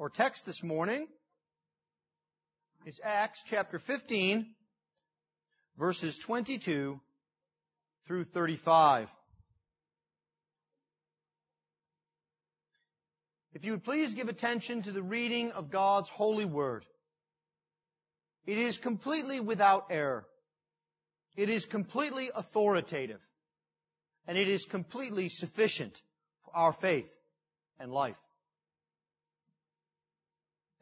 Our text this morning is Acts chapter 15, verses 22 through 35. If you would please give attention to the reading of God's holy word. It is completely without error. It is completely authoritative. And it is completely sufficient for our faith and life.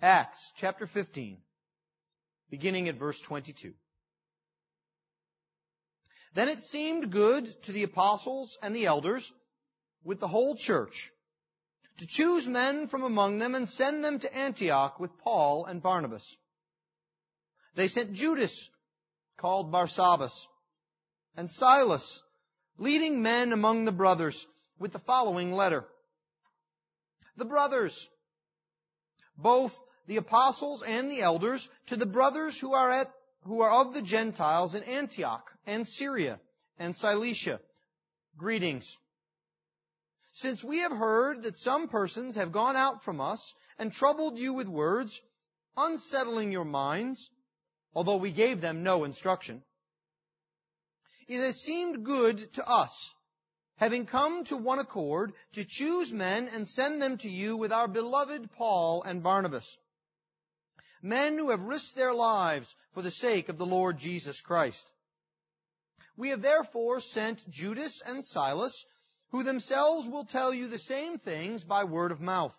Acts chapter 15, beginning at verse 22. Then it seemed good to the apostles and the elders with the whole church to choose men from among them and send them to Antioch with Paul and Barnabas. They sent Judas, called Barsabbas, and Silas, leading men among the brothers, with the following letter. The brothers, both the apostles and the elders, to the brothers who are at, who are of the Gentiles in Antioch and Syria and Cilicia, greetings. Since we have heard that some persons have gone out from us and troubled you with words, unsettling your minds, although we gave them no instruction, it has seemed good to us, having come to one accord, to choose men and send them to you with our beloved Paul and Barnabas, men who have risked their lives for the sake of the Lord Jesus Christ. We have therefore sent Judas and Silas, who themselves will tell you the same things by word of mouth.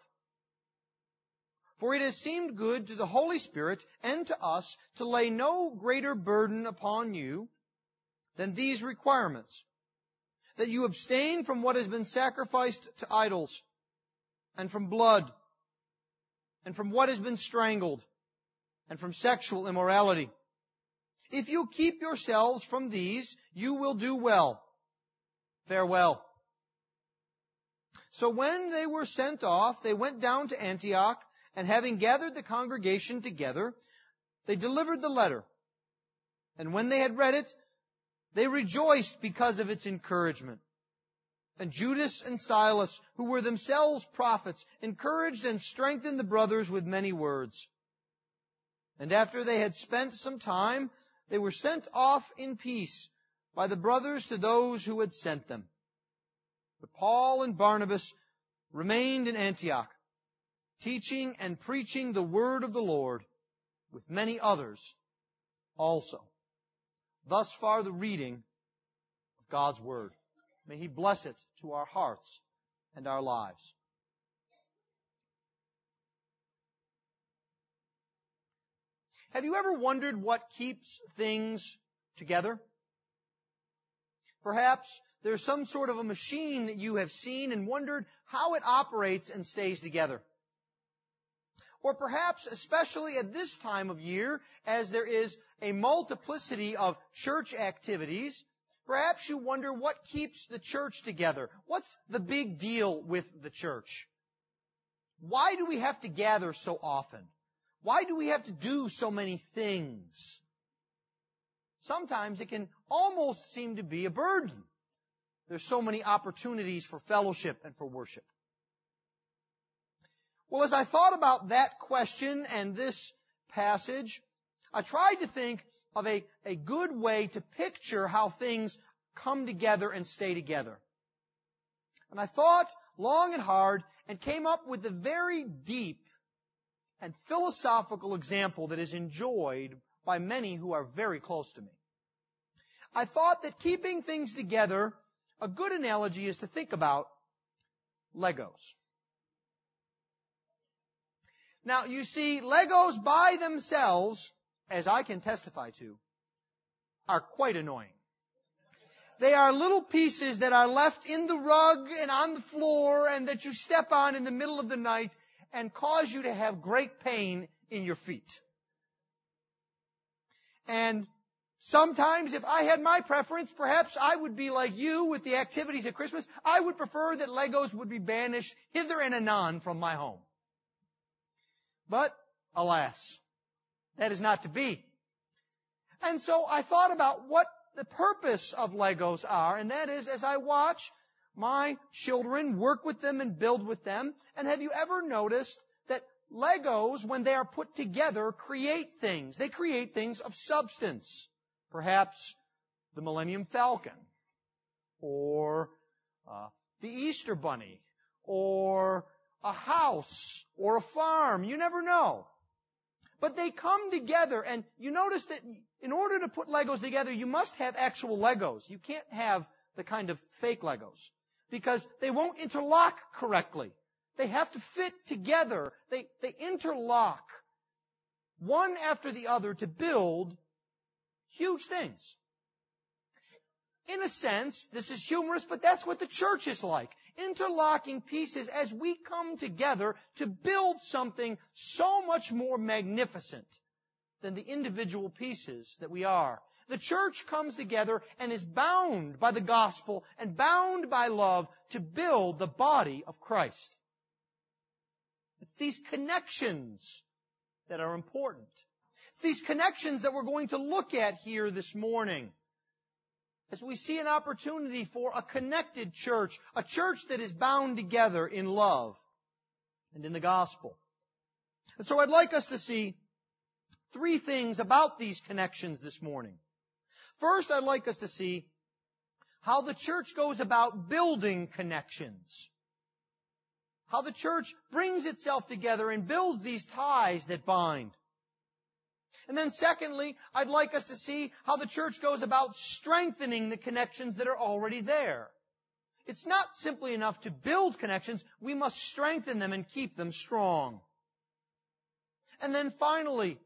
For it has seemed good to the Holy Spirit and to us to lay no greater burden upon you than these requirements. That you abstain from what has been sacrificed to idols, and from blood, and from what has been strangled, and from sexual immorality. If you keep yourselves from these, you will do well. Farewell. So when they were sent off, they went down to Antioch, and having gathered the congregation together, they delivered the letter. And when they had read it, they rejoiced because of its encouragement. And Judas and Silas, who were themselves prophets, encouraged and strengthened the brothers with many words. And after they had spent some time, they were sent off in peace by the brothers to those who had sent them. But Paul and Barnabas remained in Antioch, teaching and preaching the word of the Lord with many others also. Thus far the reading of God's word. May he bless it to our hearts and our lives. Have you ever wondered what keeps things together? Perhaps there's some sort of a machine that you have seen and wondered how it operates and stays together. Or perhaps, especially at this time of year, as there is a multiplicity of church activities, perhaps you wonder what keeps the church together. What's the big deal with the church? Why do we have to gather so often? Why do we have to do so many things? Sometimes it can almost seem to be a burden. There's so many opportunities for fellowship and for worship. Well, as I thought about that question and this passage, I tried to think of a, a good way to picture how things come together and stay together. And I thought long and hard and came up with a very deep and philosophical example that is enjoyed by many who are very close to me. I thought that keeping things together a good analogy is to think about Legos. Now, you see, Legos by themselves, as I can testify to, are quite annoying. They are little pieces that are left in the rug and on the floor and that you step on in the middle of the night and cause you to have great pain in your feet. And Sometimes if I had my preference, perhaps I would be like you with the activities at Christmas. I would prefer that Legos would be banished hither and anon from my home. But, alas, that is not to be. And so I thought about what the purpose of Legos are, and that is as I watch my children work with them and build with them, and have you ever noticed that Legos, when they are put together, create things. They create things of substance. Perhaps the Millennium Falcon, or uh, the Easter Bunny, or a house, or a farm. You never know. But they come together, and you notice that in order to put Legos together, you must have actual Legos. You can't have the kind of fake Legos. Because they won't interlock correctly. They have to fit together. They, they interlock one after the other to build huge things. In a sense, this is humorous, but that's what the church is like. Interlocking pieces as we come together to build something so much more magnificent than the individual pieces that we are. The church comes together and is bound by the gospel and bound by love to build the body of Christ. It's these connections that are important. It's these connections that we're going to look at here this morning. As we see an opportunity for a connected church, a church that is bound together in love and in the gospel. And so I'd like us to see three things about these connections this morning. First, I'd like us to see how the church goes about building connections. How the church brings itself together and builds these ties that bind. And then secondly, I'd like us to see how the church goes about strengthening the connections that are already there. It's not simply enough to build connections, we must strengthen them and keep them strong. And then finally,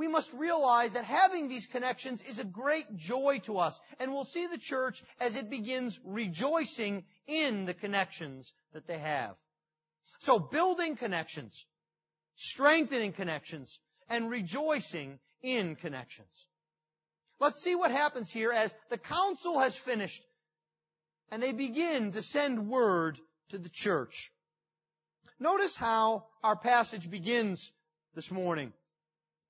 we must realize that having these connections is a great joy to us. And we'll see the church as it begins rejoicing in the connections that they have. So building connections, strengthening connections, and rejoicing in connections. Let's see what happens here as the council has finished and they begin to send word to the church. Notice how our passage begins this morning.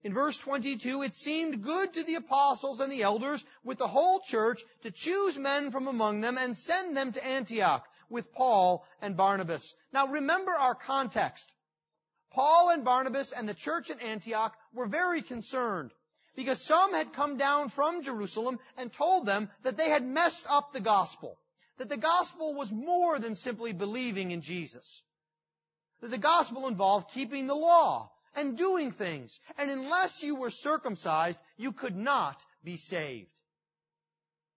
In verse 22, it seemed good to the apostles and the elders with the whole church to choose men from among them and send them to Antioch with Paul and Barnabas. Now remember our context. Paul and Barnabas and the church at Antioch were very concerned because some had come down from Jerusalem and told them that they had messed up the gospel. That the gospel was more than simply believing in Jesus. That the gospel involved keeping the law and doing things. And unless you were circumcised, you could not be saved.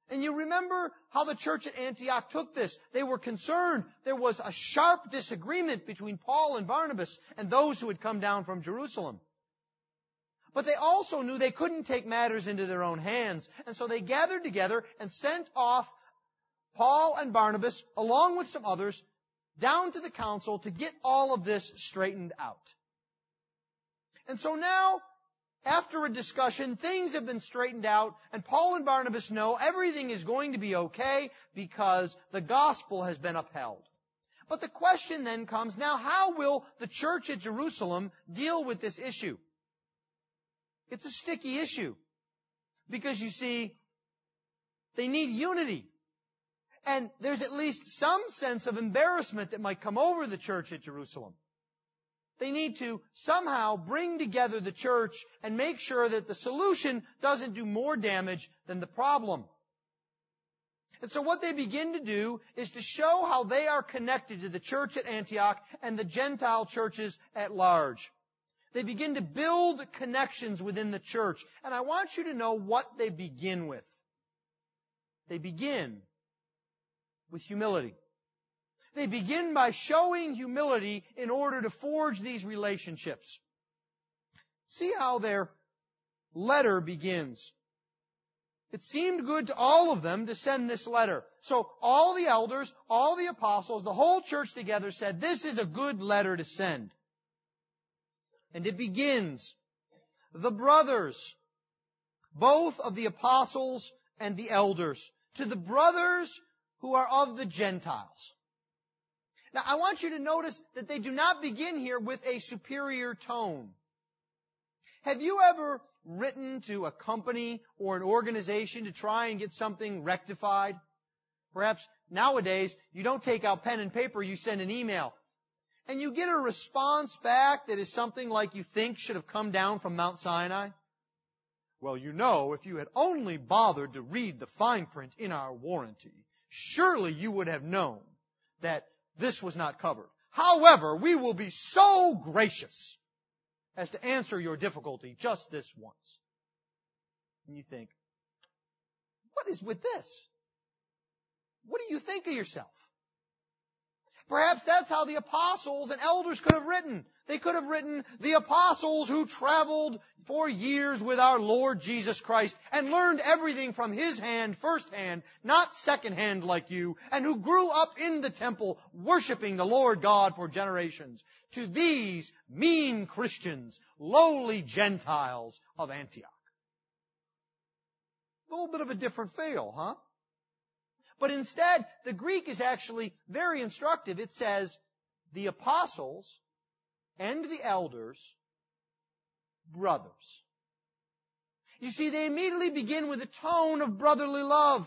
And you remember how the church at Antioch took this. They were concerned. There was a sharp disagreement between Paul and Barnabas and those who had come down from Jerusalem. But they also knew they couldn't take matters into their own hands. And so they gathered together and sent off Paul and Barnabas, along with some others, down to the council to get all of this straightened out. And so now, after a discussion, things have been straightened out, and Paul and Barnabas know everything is going to be okay because the gospel has been upheld. But the question then comes, now how will the church at Jerusalem deal with this issue? It's a sticky issue. Because you see, they need unity. And there's at least some sense of embarrassment that might come over the church at Jerusalem. They need to somehow bring together the church and make sure that the solution doesn't do more damage than the problem. And so what they begin to do is to show how they are connected to the church at Antioch and the Gentile churches at large. They begin to build connections within the church. And I want you to know what they begin with. They begin with humility. They begin by showing humility in order to forge these relationships. See how their letter begins. It seemed good to all of them to send this letter. So all the elders, all the apostles, the whole church together said, this is a good letter to send. And it begins, the brothers, both of the apostles and the elders, to the brothers who are of the Gentiles. Now I want you to notice that they do not begin here with a superior tone. Have you ever written to a company or an organization to try and get something rectified? Perhaps nowadays you don't take out pen and paper, you send an email. and you get a response back that is something like you think should have come down from Mount Sinai, well, you know, if you had only bothered to read the fine print in our warranty, surely you would have known that this was not covered. However, we will be so gracious as to answer your difficulty just this once. And you think, what is with this? What do you think of yourself? Perhaps that's how the apostles and elders could have written. They could have written the apostles who traveled for years with our Lord Jesus Christ and learned everything from His hand firsthand, not secondhand like you, and who grew up in the temple worshiping the Lord God for generations. To these mean Christians, lowly Gentiles of Antioch. A little bit of a different feel, huh? But instead, the Greek is actually very instructive. It says, the apostles and the elders, brothers. You see, they immediately begin with a tone of brotherly love.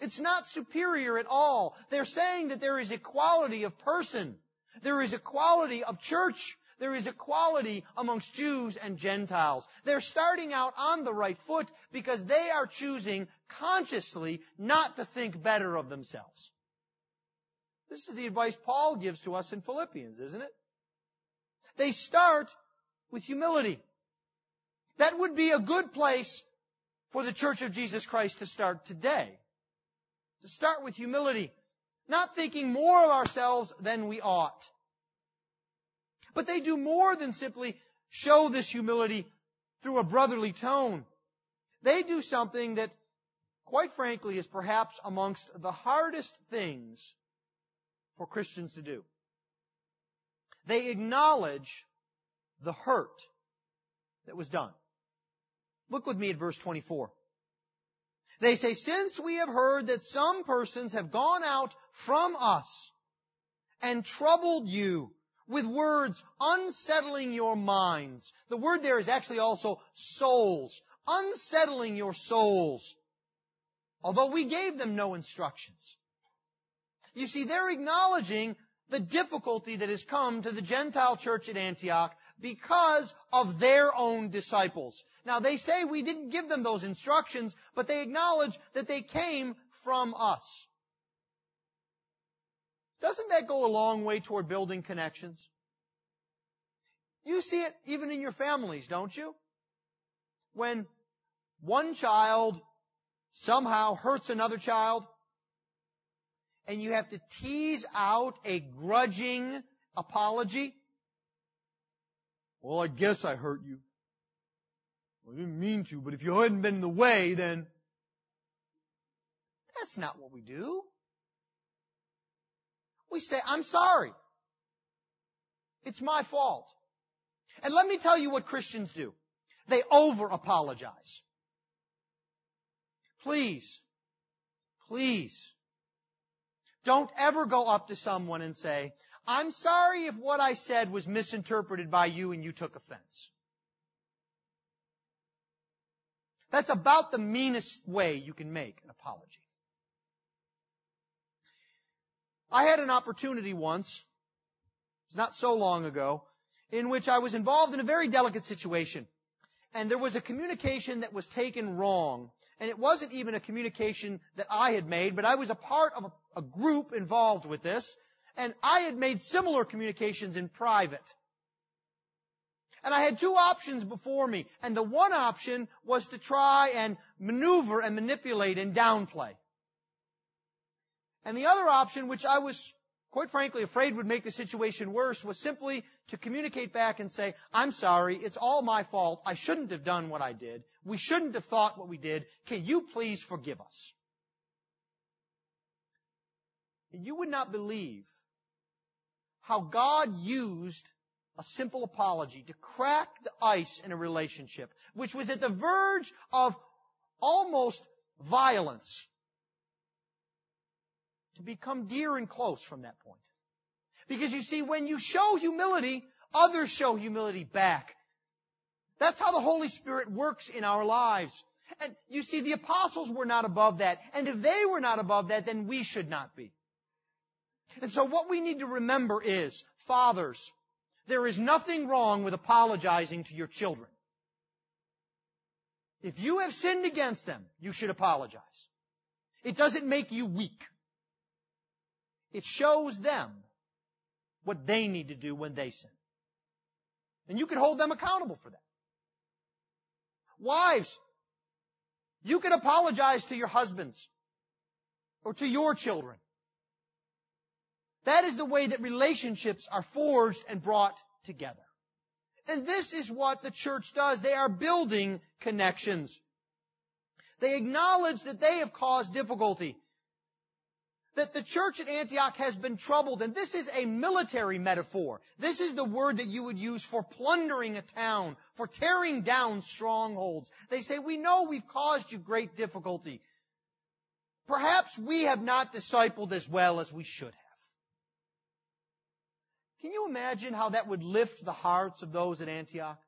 It's not superior at all. They're saying that there is equality of person. There is equality of church. There is equality amongst Jews and Gentiles. They're starting out on the right foot because they are choosing consciously not to think better of themselves. This is the advice Paul gives to us in Philippians, isn't it? They start with humility. That would be a good place for the Church of Jesus Christ to start today. To start with humility. Not thinking more of ourselves than we ought. But they do more than simply show this humility through a brotherly tone. They do something that, quite frankly, is perhaps amongst the hardest things for Christians to do. They acknowledge the hurt that was done. Look with me at verse 24. They say, since we have heard that some persons have gone out from us and troubled you with words unsettling your minds. The word there is actually also souls. Unsettling your souls. Although we gave them no instructions. You see, they're acknowledging the difficulty that has come to the Gentile church at Antioch because of their own disciples. Now they say we didn't give them those instructions, but they acknowledge that they came from us. Doesn't that go a long way toward building connections? You see it even in your families, don't you? When one child somehow hurts another child, and you have to tease out a grudging apology. Well, I guess I hurt you. Well, I didn't mean to, but if you hadn't been in the way, then that's not what we do. We say, I'm sorry. It's my fault. And let me tell you what Christians do. They over apologize. Please, please, don't ever go up to someone and say, I'm sorry if what I said was misinterpreted by you and you took offense. That's about the meanest way you can make an apology. I had an opportunity once, it's not so long ago, in which I was involved in a very delicate situation. And there was a communication that was taken wrong. And it wasn't even a communication that I had made, but I was a part of a, a group involved with this. And I had made similar communications in private. And I had two options before me. And the one option was to try and maneuver and manipulate and downplay. And the other option, which I was quite frankly afraid would make the situation worse, was simply to communicate back and say, I'm sorry, it's all my fault. I shouldn't have done what I did. We shouldn't have thought what we did. Can you please forgive us? And you would not believe how God used a simple apology to crack the ice in a relationship, which was at the verge of almost violence to become dear and close from that point. Because you see, when you show humility, others show humility back. That's how the Holy Spirit works in our lives. And you see, the apostles were not above that. And if they were not above that, then we should not be. And so what we need to remember is, Fathers, there is nothing wrong with apologizing to your children. If you have sinned against them, you should apologize. It doesn't make you weak. It shows them what they need to do when they sin. And you can hold them accountable for that. Wives, you can apologize to your husbands or to your children. That is the way that relationships are forged and brought together. And this is what the church does. They are building connections. They acknowledge that they have caused difficulty. That the church at Antioch has been troubled, and this is a military metaphor. This is the word that you would use for plundering a town, for tearing down strongholds. They say, we know we've caused you great difficulty. Perhaps we have not discipled as well as we should have. Can you imagine how that would lift the hearts of those at Antioch?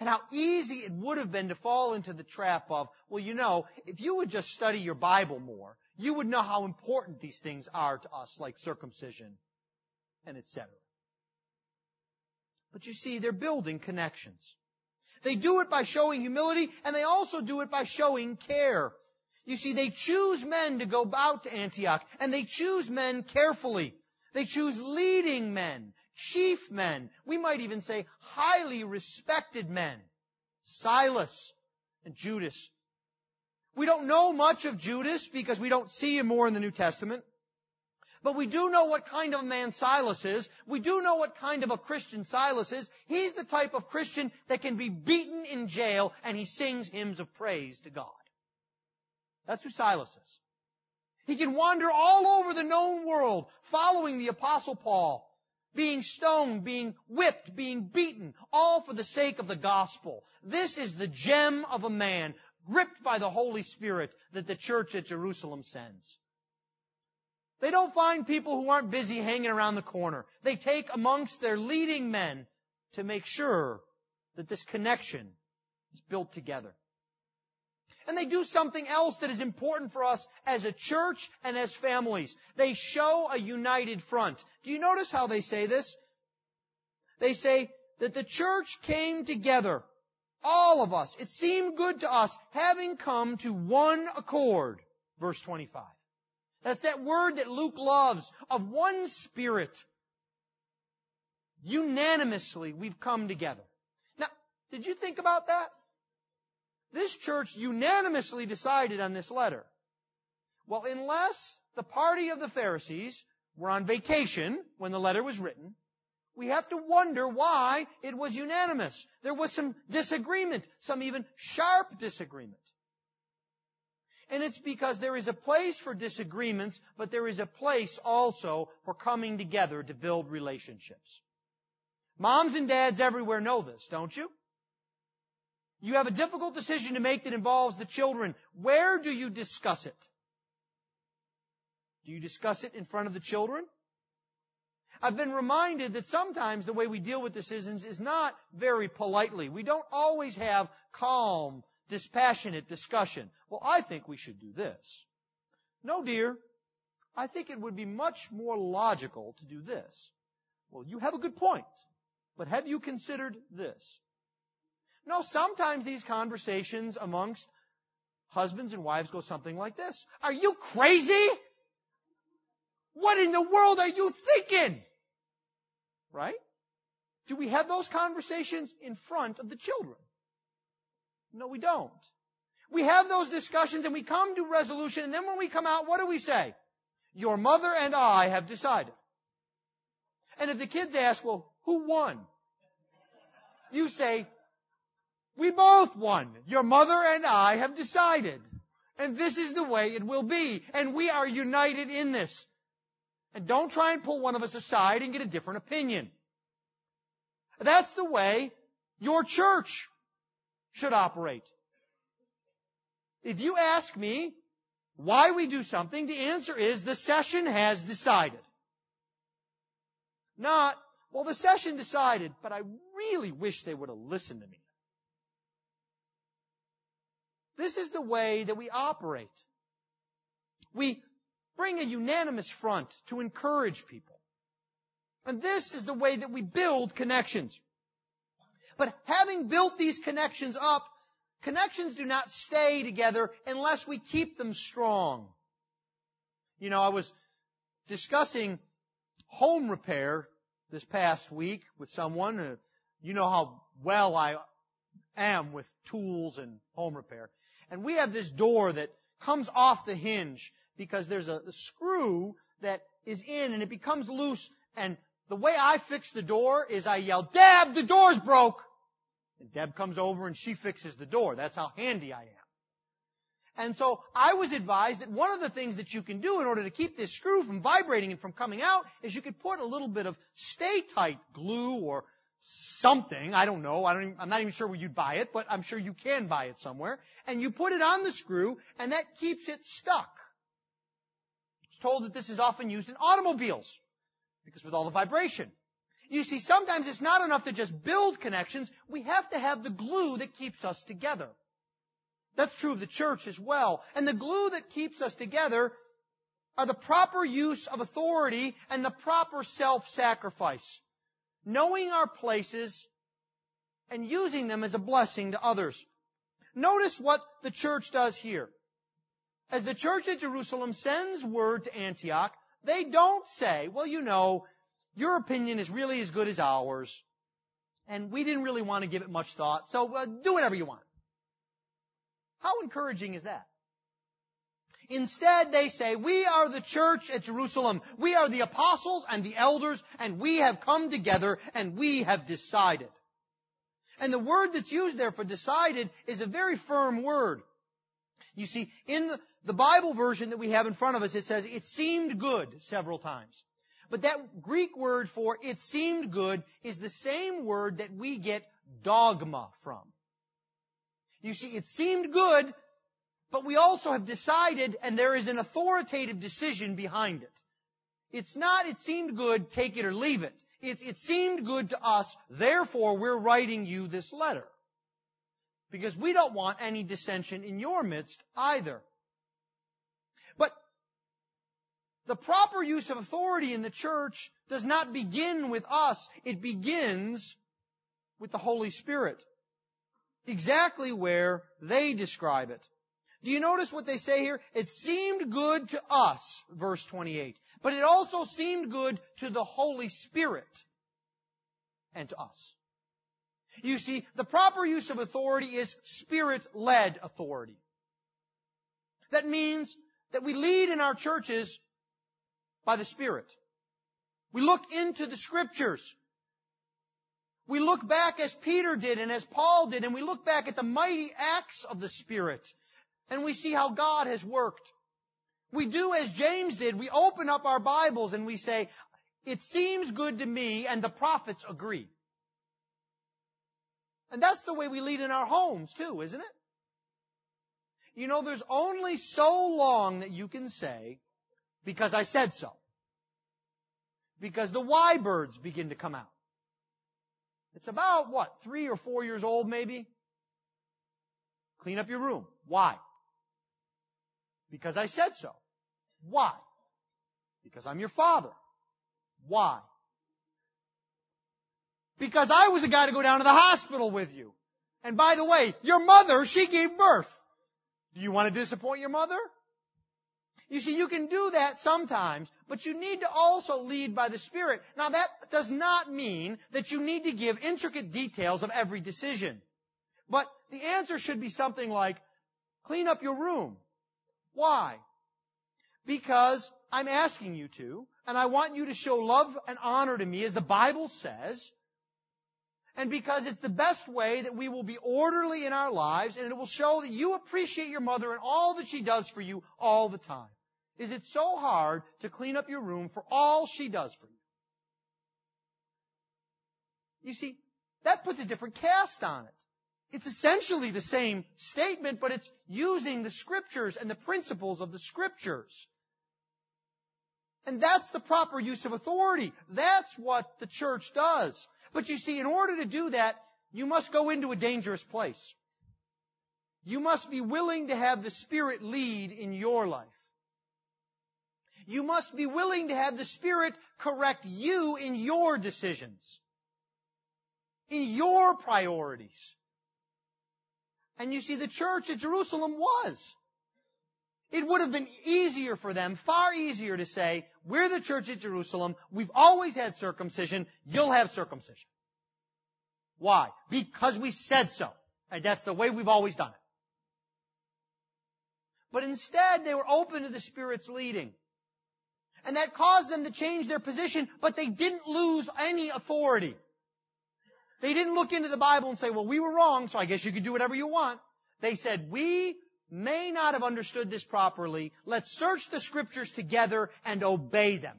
And how easy it would have been to fall into the trap of, well, you know, if you would just study your Bible more, you would know how important these things are to us, like circumcision and etc. But you see, they're building connections. They do it by showing humility, and they also do it by showing care. You see, they choose men to go out to Antioch, and they choose men carefully. They choose leading men, chief men, we might even say highly respected men. Silas and Judas. We don't know much of Judas because we don't see him more in the New Testament. But we do know what kind of a man Silas is. We do know what kind of a Christian Silas is. He's the type of Christian that can be beaten in jail and he sings hymns of praise to God. That's who Silas is. He can wander all over the known world following the apostle Paul, being stoned, being whipped, being beaten, all for the sake of the gospel. This is the gem of a man gripped by the Holy Spirit that the church at Jerusalem sends. They don't find people who aren't busy hanging around the corner. They take amongst their leading men to make sure that this connection is built together. And they do something else that is important for us as a church and as families. They show a united front. Do you notice how they say this? They say that the church came together, all of us. It seemed good to us, having come to one accord. Verse 25. That's that word that Luke loves, of one spirit. Unanimously, we've come together. Now, did you think about that? This church unanimously decided on this letter. Well, unless the party of the Pharisees were on vacation when the letter was written, we have to wonder why it was unanimous. There was some disagreement, some even sharp disagreement. And it's because there is a place for disagreements, but there is a place also for coming together to build relationships. Moms and dads everywhere know this, don't you? You have a difficult decision to make that involves the children. Where do you discuss it? Do you discuss it in front of the children? I've been reminded that sometimes the way we deal with decisions is not very politely. We don't always have calm, dispassionate discussion. Well, I think we should do this. No, dear. I think it would be much more logical to do this. Well, you have a good point. But have you considered this? No, sometimes these conversations amongst husbands and wives go something like this. Are you crazy? What in the world are you thinking? Right? Do we have those conversations in front of the children? No, we don't. We have those discussions and we come to resolution and then when we come out, what do we say? Your mother and I have decided. And if the kids ask, well, who won? You say, we both won. Your mother and I have decided. And this is the way it will be. And we are united in this. And don't try and pull one of us aside and get a different opinion. That's the way your church should operate. If you ask me why we do something, the answer is the session has decided. Not, well, the session decided, but I really wish they would have listened to me. This is the way that we operate. We bring a unanimous front to encourage people. And this is the way that we build connections. But having built these connections up, connections do not stay together unless we keep them strong. You know, I was discussing home repair this past week with someone. Uh, you know how well I am with tools and home repair. And we have this door that comes off the hinge because there's a, screw that is in and it becomes loose and the way I fix the door is I yell, Deb, the door's broke! And Deb comes over and she fixes the door. That's how handy I am. And so I was advised that one of the things that you can do in order to keep this screw from vibrating and from coming out is you could put a little bit of stay tight glue or something. I don't know. I don't even, I'm not even sure where you'd buy it, but I'm sure you can buy it somewhere. And you put it on the screw and that keeps it stuck. It's told that this is often used in automobiles because with all the vibration. You see, sometimes it's not enough to just build connections. We have to have the glue that keeps us together. That's true of the church as well. And the glue that keeps us together are the proper use of authority and the proper self-sacrifice. Knowing our places and using them as a blessing to others. Notice what the church does here. As the church at Jerusalem sends word to Antioch, they don't say, well, you know, your opinion is really as good as ours, and we didn't really want to give it much thought, so uh, do whatever you want. How encouraging is that? Instead, they say, we are the church at Jerusalem. We are the apostles and the elders, and we have come together, and we have decided. And the word that's used there for decided is a very firm word. You see, in the, Bible version that we have in front of us, it says, it seemed good several times. But that Greek word for it seemed good is the same word that we get dogma from. You see, it seemed good, but we also have decided and there is an authoritative decision behind it. It's not, it seemed good, take it or leave it. It, seemed good to us, therefore we're writing you this letter. Because we don't want any dissension in your midst either. But the proper use of authority in the church does not begin with us. It begins with the Holy Spirit exactly where they describe it. Do you notice what they say here? It seemed good to us, verse 28, but it also seemed good to the Holy Spirit and to us. You see, the proper use of authority is spirit-led authority. That means that we lead in our churches by the Spirit. We look into the scriptures. We look back as Peter did and as Paul did, and we look back at the mighty acts of the Spirit, and we see how God has worked. We do as James did. We open up our Bibles and we say, it seems good to me, and the prophets agree. And that's the way we lead in our homes too, isn't it? You know, there's only so long that you can say, because I said so. Because the Y birds begin to come out. It's about what, three or four years old maybe? Clean up your room. Why? Because I said so. Why? Because I'm your father. Why? Because I was the guy to go down to the hospital with you. And by the way, your mother, she gave birth. Do you want to disappoint your mother? You see, you can do that sometimes, but you need to also lead by the Spirit. Now that does not mean that you need to give intricate details of every decision. But the answer should be something like, clean up your room. Why? Because I'm asking you to, and I want you to show love and honor to me as the Bible says, and because it's the best way that we will be orderly in our lives and it will show that you appreciate your mother and all that she does for you all the time. Is it so hard to clean up your room for all she does for you? You see, that puts a different cast on it. It's essentially the same statement, but it's using the scriptures and the principles of the scriptures. And that's the proper use of authority. That's what the church does. But you see, in order to do that, you must go into a dangerous place. You must be willing to have the Spirit lead in your life. You must be willing to have the Spirit correct you in your decisions, in your priorities. And you see, the church at Jerusalem was. It would have been easier for them, far easier to say, we're the church at Jerusalem, we've always had circumcision, you'll have circumcision. Why? Because we said so. And that's the way we've always done it. But instead, they were open to the Spirit's leading. And that caused them to change their position, but they didn't lose any authority. They didn't look into the Bible and say, well, we were wrong, so I guess you can do whatever you want. They said, we may not have understood this properly. Let's search the scriptures together and obey them.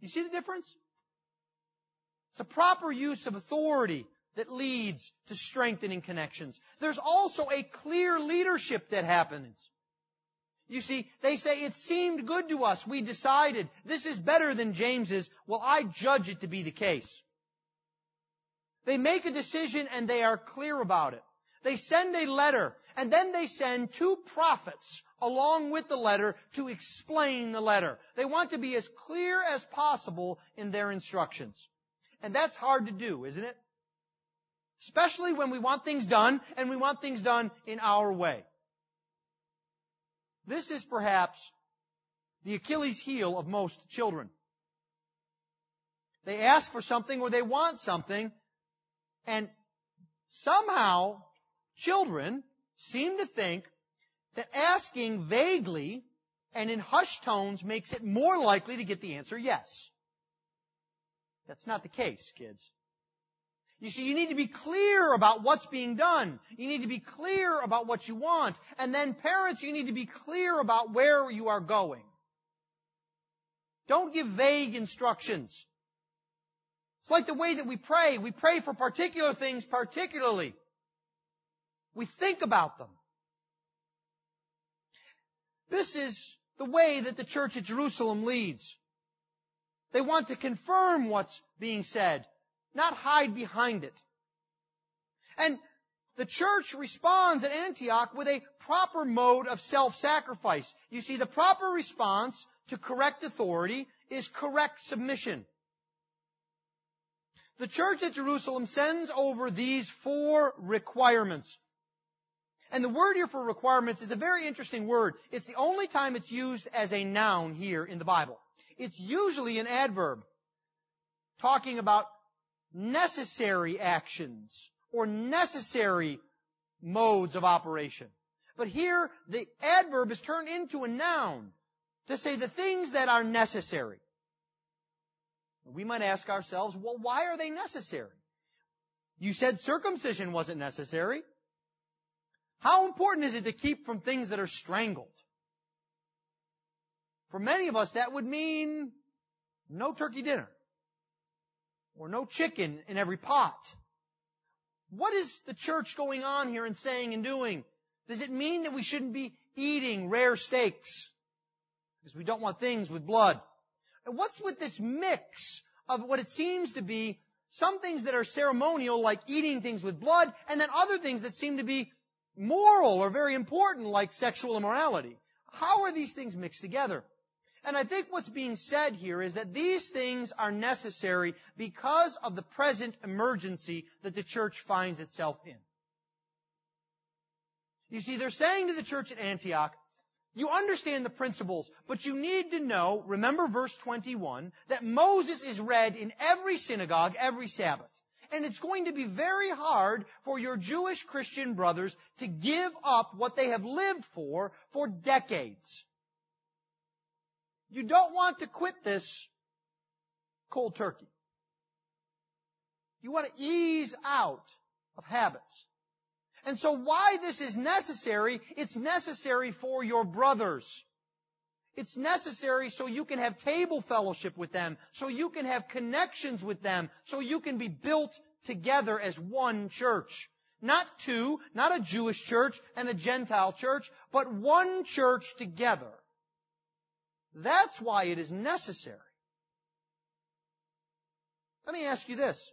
You see the difference? It's a proper use of authority that leads to strengthening connections. There's also a clear leadership that happens. You see, they say it seemed good to us. We decided this is better than James's. Well, I judge it to be the case. They make a decision and they are clear about it. They send a letter and then they send two prophets along with the letter to explain the letter. They want to be as clear as possible in their instructions. And that's hard to do, isn't it? Especially when we want things done and we want things done in our way. This is perhaps the Achilles heel of most children. They ask for something or they want something and somehow children seem to think that asking vaguely and in hushed tones makes it more likely to get the answer yes. That's not the case, kids. You see, you need to be clear about what's being done. You need to be clear about what you want. And then parents, you need to be clear about where you are going. Don't give vague instructions. It's like the way that we pray. We pray for particular things particularly. We think about them. This is the way that the church at Jerusalem leads. They want to confirm what's being said not hide behind it. And the church responds at Antioch with a proper mode of self-sacrifice. You see, the proper response to correct authority is correct submission. The church at Jerusalem sends over these four requirements. And the word here for requirements is a very interesting word. It's the only time it's used as a noun here in the Bible. It's usually an adverb talking about necessary actions or necessary modes of operation. But here, the adverb is turned into a noun to say the things that are necessary. We might ask ourselves, well, why are they necessary? You said circumcision wasn't necessary. How important is it to keep from things that are strangled? For many of us, that would mean no turkey dinner or no chicken in every pot. What is the church going on here and saying and doing? Does it mean that we shouldn't be eating rare steaks? Because we don't want things with blood. What's with this mix of what it seems to be some things that are ceremonial, like eating things with blood, and then other things that seem to be moral or very important, like sexual immorality? How are these things mixed together? And I think what's being said here is that these things are necessary because of the present emergency that the church finds itself in. You see, they're saying to the church at Antioch, you understand the principles, but you need to know, remember verse 21, that Moses is read in every synagogue every Sabbath. And it's going to be very hard for your Jewish Christian brothers to give up what they have lived for for decades. You don't want to quit this cold turkey. You want to ease out of habits. And so why this is necessary, it's necessary for your brothers. It's necessary so you can have table fellowship with them, so you can have connections with them, so you can be built together as one church. Not two, not a Jewish church and a Gentile church, but one church together. That's why it is necessary. Let me ask you this.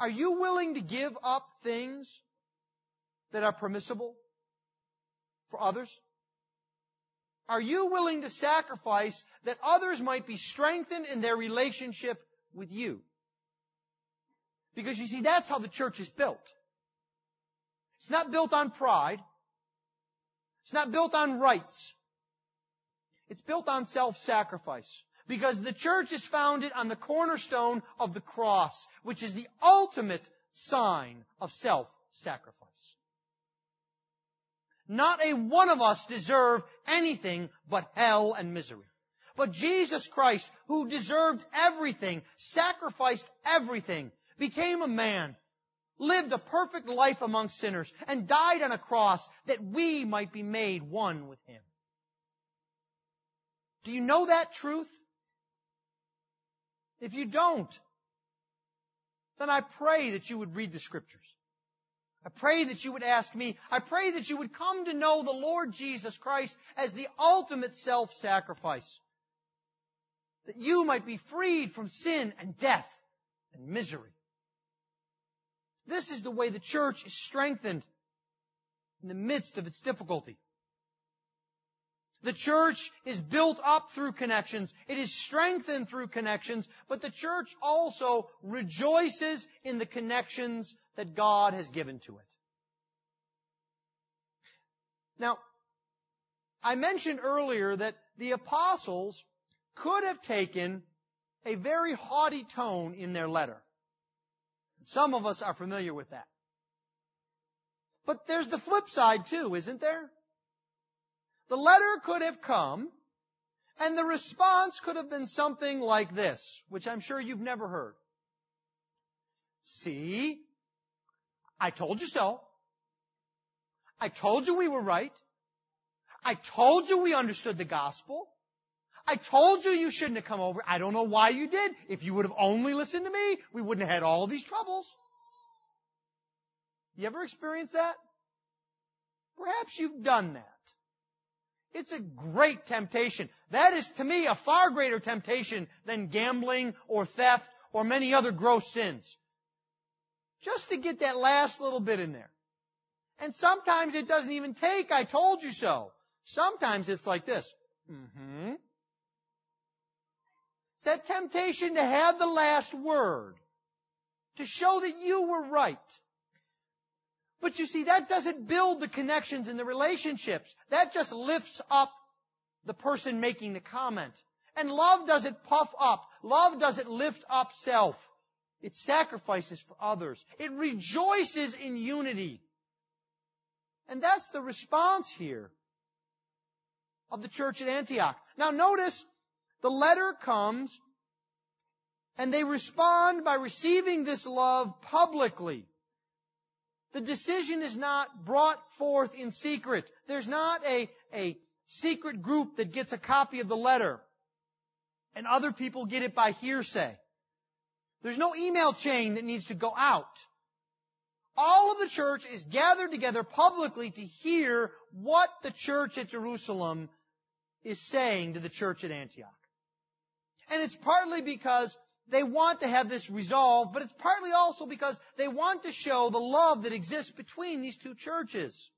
Are you willing to give up things that are permissible for others? Are you willing to sacrifice that others might be strengthened in their relationship with you? Because you see, that's how the church is built. It's not built on pride. It's not built on rights. It's built on self-sacrifice. Because the church is founded on the cornerstone of the cross, which is the ultimate sign of self-sacrifice. Not a one of us deserve anything but hell and misery. But Jesus Christ, who deserved everything, sacrificed everything, became a man, lived a perfect life among sinners, and died on a cross that we might be made one with Him. Do you know that truth? If you don't, then I pray that you would read the scriptures. I pray that you would ask me. I pray that you would come to know the Lord Jesus Christ as the ultimate self-sacrifice. That you might be freed from sin and death and misery. This is the way the church is strengthened in the midst of its difficulty. The church is built up through connections. It is strengthened through connections, but the church also rejoices in the connections that God has given to it. Now, I mentioned earlier that the apostles could have taken a very haughty tone in their letter. Some of us are familiar with that. But there's the flip side too, isn't there? The letter could have come and the response could have been something like this, which I'm sure you've never heard. See, I told you so. I told you we were right. I told you we understood the gospel. I told you you shouldn't have come over. I don't know why you did. If you would have only listened to me, we wouldn't have had all these troubles. You ever experienced that? Perhaps you've done that. It's a great temptation. That is to me a far greater temptation than gambling or theft or many other gross sins. Just to get that last little bit in there. And sometimes it doesn't even take, I told you so. Sometimes it's like this. Mm-hmm. It's that temptation to have the last word. To show that you were right. But you see, that doesn't build the connections and the relationships. That just lifts up the person making the comment. And love doesn't puff up. Love doesn't lift up self. It sacrifices for others. It rejoices in unity. And that's the response here of the church at Antioch. Now notice, the letter comes and they respond by receiving this love publicly. The decision is not brought forth in secret. There's not a, a secret group that gets a copy of the letter and other people get it by hearsay. There's no email chain that needs to go out. All of the church is gathered together publicly to hear what the church at Jerusalem is saying to the church at Antioch. And it's partly because they want to have this resolved, but it's partly also because they want to show the love that exists between these two churches.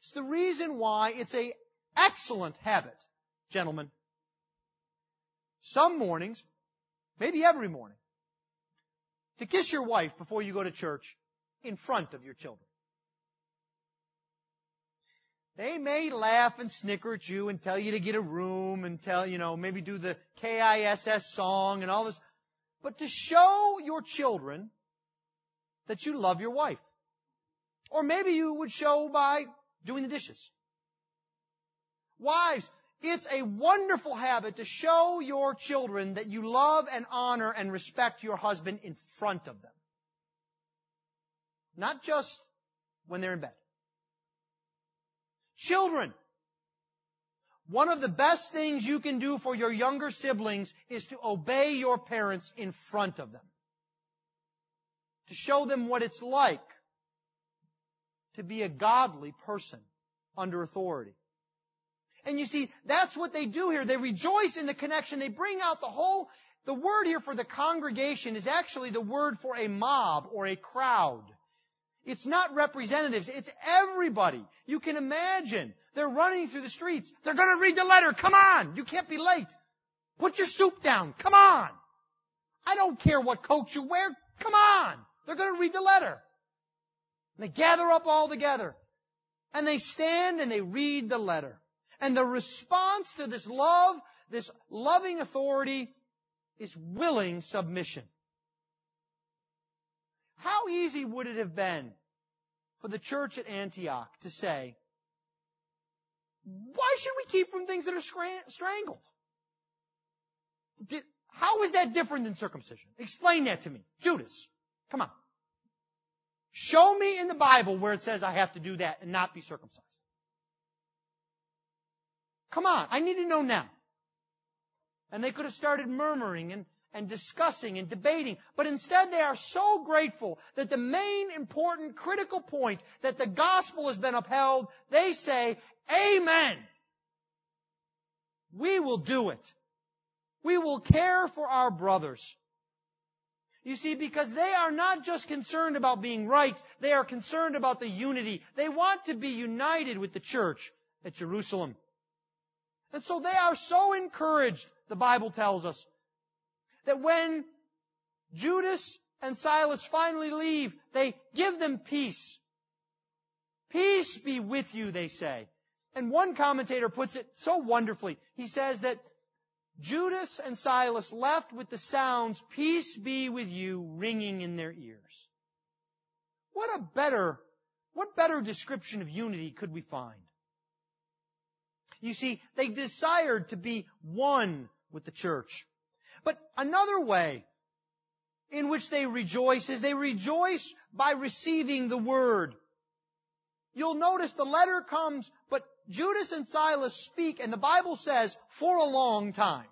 It's the reason why it's a excellent habit, gentlemen. Some mornings, maybe every morning, to kiss your wife before you go to church in front of your children. They may laugh and snicker at you and tell you to get a room and tell, you know, maybe do the KISS song and all this. But to show your children that you love your wife. Or maybe you would show by doing the dishes. Wives, it's a wonderful habit to show your children that you love and honor and respect your husband in front of them. Not just when they're in bed. Children, one of the best things you can do for your younger siblings is to obey your parents in front of them. To show them what it's like to be a godly person under authority. And you see, that's what they do here. They rejoice in the connection. They bring out the whole, the word here for the congregation is actually the word for a mob or a crowd. It's not representatives, it's everybody. You can imagine. They're running through the streets. They're gonna read the letter. Come on! You can't be late. Put your soup down. Come on! I don't care what coat you wear. Come on! They're gonna read the letter. And they gather up all together. And they stand and they read the letter. And the response to this love, this loving authority, is willing submission. How easy would it have been for the church at Antioch to say, why should we keep from things that are strangled? How is that different than circumcision? Explain that to me. Judas, come on. Show me in the Bible where it says I have to do that and not be circumcised. Come on, I need to know now. And they could have started murmuring and, and discussing and debating, but instead they are so grateful that the main important critical point that the gospel has been upheld, they say, Amen. We will do it. We will care for our brothers. You see, because they are not just concerned about being right, they are concerned about the unity. They want to be united with the church at Jerusalem. And so they are so encouraged, the Bible tells us, that when Judas and Silas finally leave, they give them peace. Peace be with you, they say. And one commentator puts it so wonderfully. He says that Judas and Silas left with the sounds, peace be with you, ringing in their ears. What a better, what better description of unity could we find? You see, they desired to be one with the church. But another way in which they rejoice is they rejoice by receiving the word. You'll notice the letter comes, but Judas and Silas speak, and the Bible says, for a long time.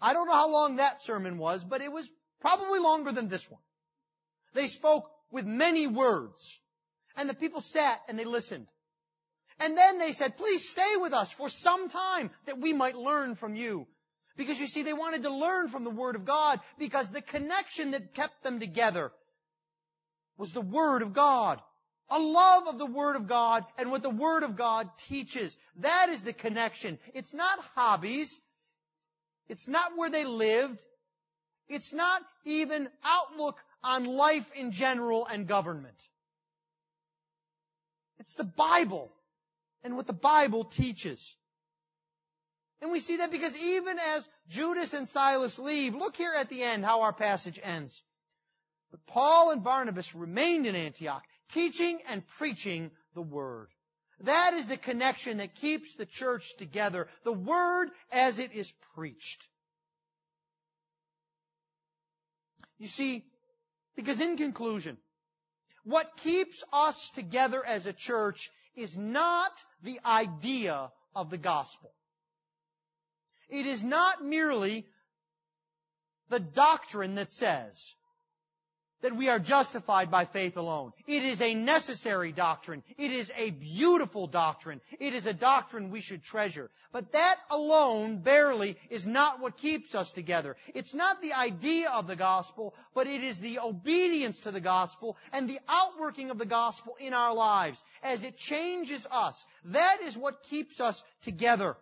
I don't know how long that sermon was, but it was probably longer than this one. They spoke with many words. And the people sat and they listened. And then they said, please stay with us for some time that we might learn from you. Because you see, they wanted to learn from the Word of God because the connection that kept them together was the Word of God. A love of the Word of God and what the Word of God teaches. That is the connection. It's not hobbies. It's not where they lived. It's not even outlook on life in general and government. It's the Bible and what the Bible teaches. And we see that because even as Judas and Silas leave, look here at the end how our passage ends. But Paul and Barnabas remained in Antioch, teaching and preaching the Word. That is the connection that keeps the church together. The Word as it is preached. You see, because in conclusion, what keeps us together as a church is not the idea of the gospel. It is not merely the doctrine that says, that we are justified by faith alone. It is a necessary doctrine. It is a beautiful doctrine. It is a doctrine we should treasure. But that alone barely is not what keeps us together. It's not the idea of the gospel, but it is the obedience to the gospel and the outworking of the gospel in our lives as it changes us. That is what keeps us together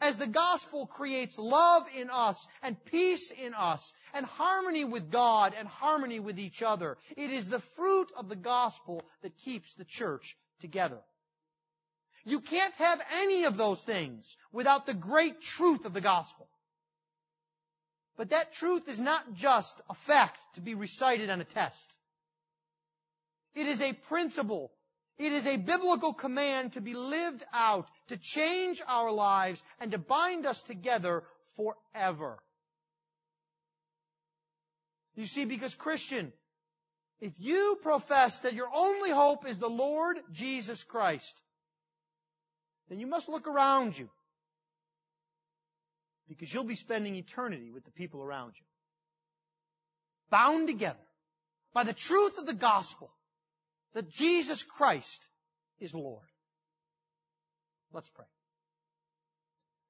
as the gospel creates love in us and peace in us and harmony with God and harmony with each other. It is the fruit of the gospel that keeps the church together. You can't have any of those things without the great truth of the gospel. But that truth is not just a fact to be recited on a test. It is a principle it is a biblical command to be lived out, to change our lives, and to bind us together forever. You see, because Christian, if you profess that your only hope is the Lord Jesus Christ, then you must look around you. Because you'll be spending eternity with the people around you. Bound together by the truth of the gospel that Jesus Christ is Lord. Let's pray.